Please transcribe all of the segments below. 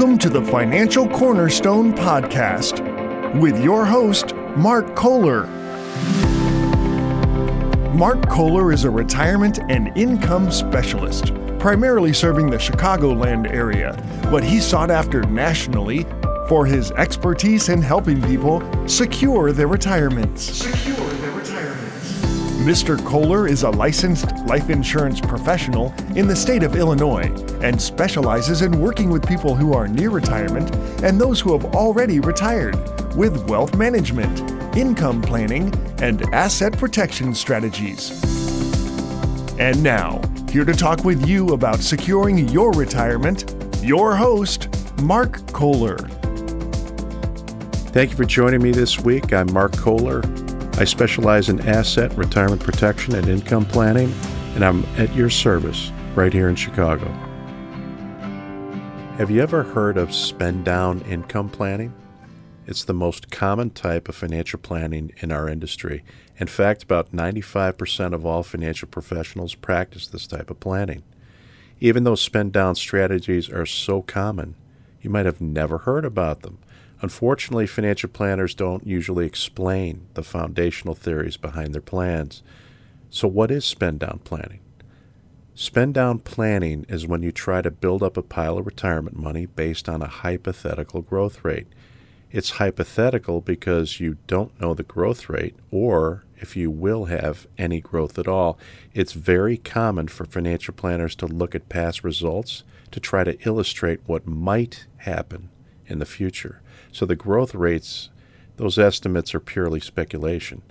Welcome to the Financial Cornerstone Podcast with your host, Mark Kohler. Mark Kohler is a retirement and income specialist, primarily serving the Chicagoland area, but he's sought after nationally for his expertise in helping people secure their retirements. Secure. Mr. Kohler is a licensed life insurance professional in the state of Illinois and specializes in working with people who are near retirement and those who have already retired with wealth management, income planning, and asset protection strategies. And now, here to talk with you about securing your retirement, your host, Mark Kohler. Thank you for joining me this week. I'm Mark Kohler. I specialize in asset, retirement protection, and income planning, and I'm at your service right here in Chicago. Have you ever heard of spend down income planning? It's the most common type of financial planning in our industry. In fact, about 95% of all financial professionals practice this type of planning. Even though spend down strategies are so common, you might have never heard about them. Unfortunately, financial planners don't usually explain the foundational theories behind their plans. So, what is spend down planning? Spend down planning is when you try to build up a pile of retirement money based on a hypothetical growth rate. It's hypothetical because you don't know the growth rate or if you will have any growth at all. It's very common for financial planners to look at past results to try to illustrate what might happen in the future. So the growth rates, those estimates are purely speculation.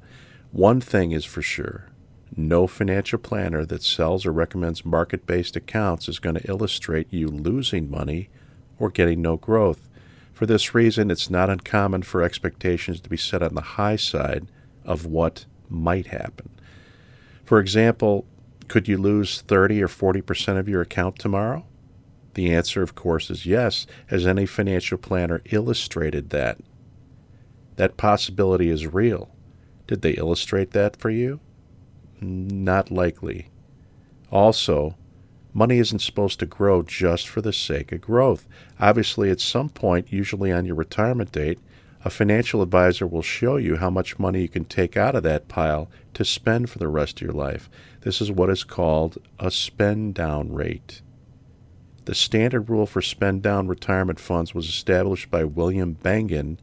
One thing is for sure no financial planner that sells or recommends market based accounts is going to illustrate you losing money or getting no growth. For this reason, it's not uncommon for expectations to be set on the high side of what might happen. For example, could you lose 30 or 40% of your account tomorrow? The answer, of course, is yes, as any financial planner illustrated that. That possibility is real. Did they illustrate that for you? Not likely. Also, Money isn't supposed to grow just for the sake of growth. Obviously, at some point, usually on your retirement date, a financial advisor will show you how much money you can take out of that pile to spend for the rest of your life. This is what is called a spend down rate. The standard rule for spend down retirement funds was established by William Bengen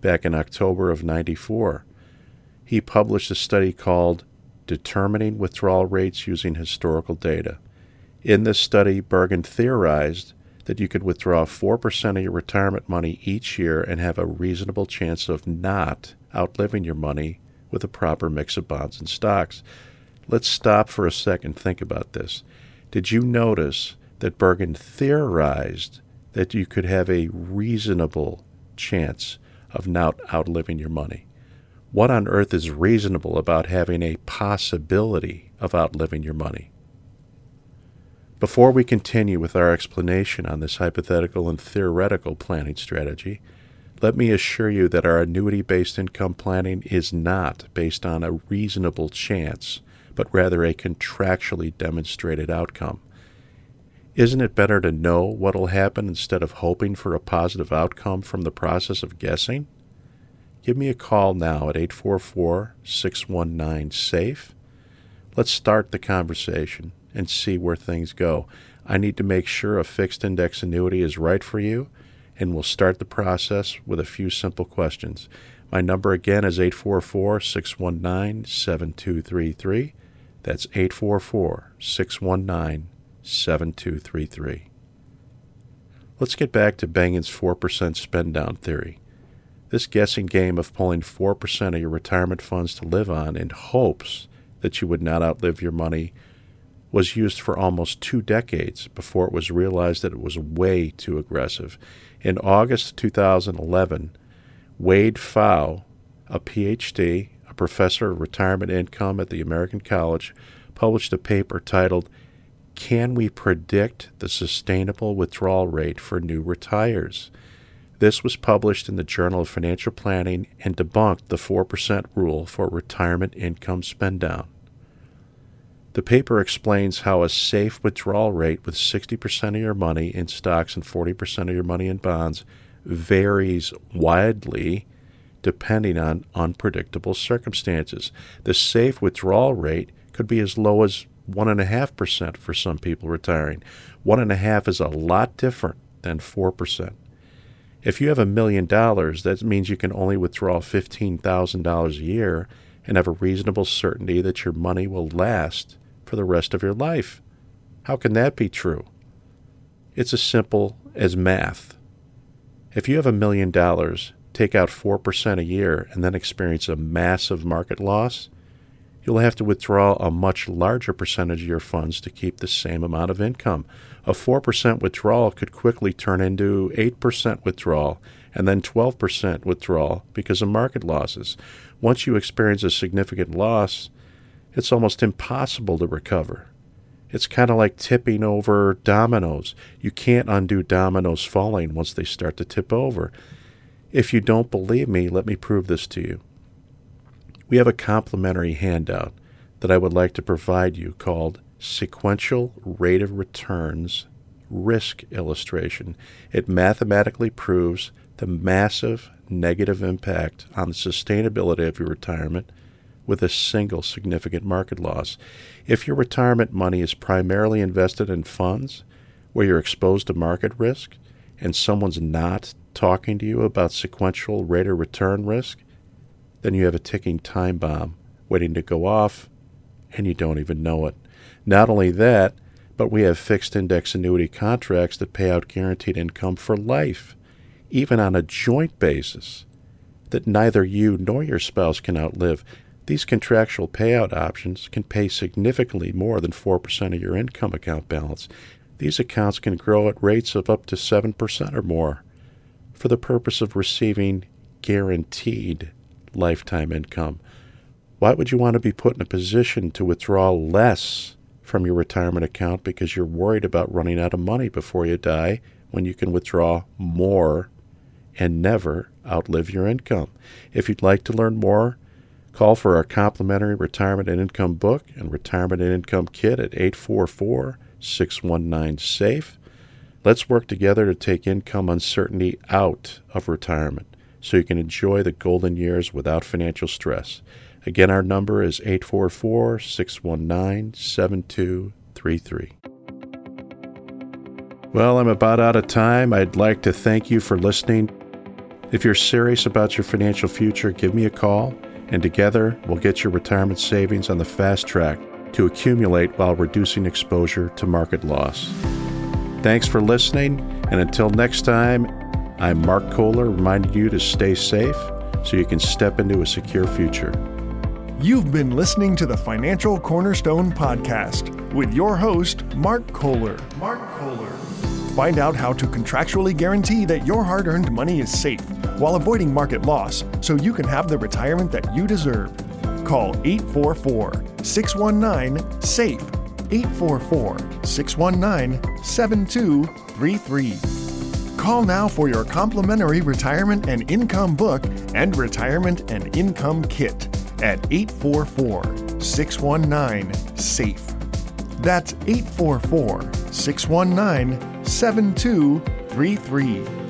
back in October of 94. He published a study called Determining Withdrawal Rates Using Historical Data. In this study, Bengen theorized that you could withdraw 4% of your retirement money each year and have a reasonable chance of not outliving your money with a proper mix of bonds and stocks. Let's stop for a second and think about this. Did you notice that Bengen theorized that you could have a reasonable chance of not outliving your money? What on earth is reasonable about having a possibility of outliving your money? Before we continue with our explanation on this hypothetical and theoretical planning strategy, let me assure you that our annuity based income planning is not based on a reasonable chance, but rather a contractually demonstrated outcome. Isn't it better to know what will happen instead of hoping for a positive outcome from the process of guessing? Give me a call now at 844 619 SAFE. Let's start the conversation and see where things go. I need to make sure a fixed index annuity is right for you, and we'll start the process with a few simple questions. My number again is 844 619 7233. That's 844 619 7233. Let's get back to Bengen's 4% spend down theory. This guessing game of pulling 4% of your retirement funds to live on in hopes that you would not outlive your money was used for almost two decades before it was realized that it was way too aggressive. In August 2011, Wade Pfau, a PhD, a professor of retirement income at the American College, published a paper titled Can We Predict the Sustainable Withdrawal Rate for New Retires? This was published in the Journal of Financial Planning and debunked the 4% rule for retirement income spend down. The paper explains how a safe withdrawal rate with 60% of your money in stocks and 40% of your money in bonds varies widely depending on unpredictable circumstances. The safe withdrawal rate could be as low as 1.5% for some people retiring. 1.5 is a lot different than 4%. If you have a million dollars, that means you can only withdraw $15,000 a year and have a reasonable certainty that your money will last for the rest of your life. How can that be true? It's as simple as math. If you have a million dollars, take out 4% a year, and then experience a massive market loss, you'll have to withdraw a much larger percentage of your funds to keep the same amount of income. A 4% withdrawal could quickly turn into 8% withdrawal and then 12% withdrawal because of market losses. Once you experience a significant loss, it's almost impossible to recover. It's kind of like tipping over dominoes. You can't undo dominoes falling once they start to tip over. If you don't believe me, let me prove this to you. We have a complimentary handout that I would like to provide you called Sequential Rate of Returns Risk Illustration. It mathematically proves the massive negative impact on the sustainability of your retirement with a single significant market loss. If your retirement money is primarily invested in funds where you're exposed to market risk and someone's not talking to you about sequential rate of return risk, then you have a ticking time bomb waiting to go off and you don't even know it. Not only that, but we have fixed index annuity contracts that pay out guaranteed income for life, even on a joint basis that neither you nor your spouse can outlive. These contractual payout options can pay significantly more than 4% of your income account balance. These accounts can grow at rates of up to 7% or more for the purpose of receiving guaranteed lifetime income. Why would you want to be put in a position to withdraw less from your retirement account because you're worried about running out of money before you die when you can withdraw more and never outlive your income? If you'd like to learn more, Call for our complimentary retirement and income book and retirement and income kit at 844 619 SAFE. Let's work together to take income uncertainty out of retirement so you can enjoy the golden years without financial stress. Again, our number is 844 619 7233. Well, I'm about out of time. I'd like to thank you for listening. If you're serious about your financial future, give me a call and together we'll get your retirement savings on the fast track to accumulate while reducing exposure to market loss. Thanks for listening, and until next time, I'm Mark Kohler reminding you to stay safe so you can step into a secure future. You've been listening to the Financial Cornerstone Podcast with your host, Mark Kohler. Mark Kohler. Find out how to contractually guarantee that your hard earned money is safe while avoiding market loss so you can have the retirement that you deserve. Call 844 619 SAFE. 844 619 7233. Call now for your complimentary retirement and income book and retirement and income kit at 844 619 SAFE. That's 844 619 7233.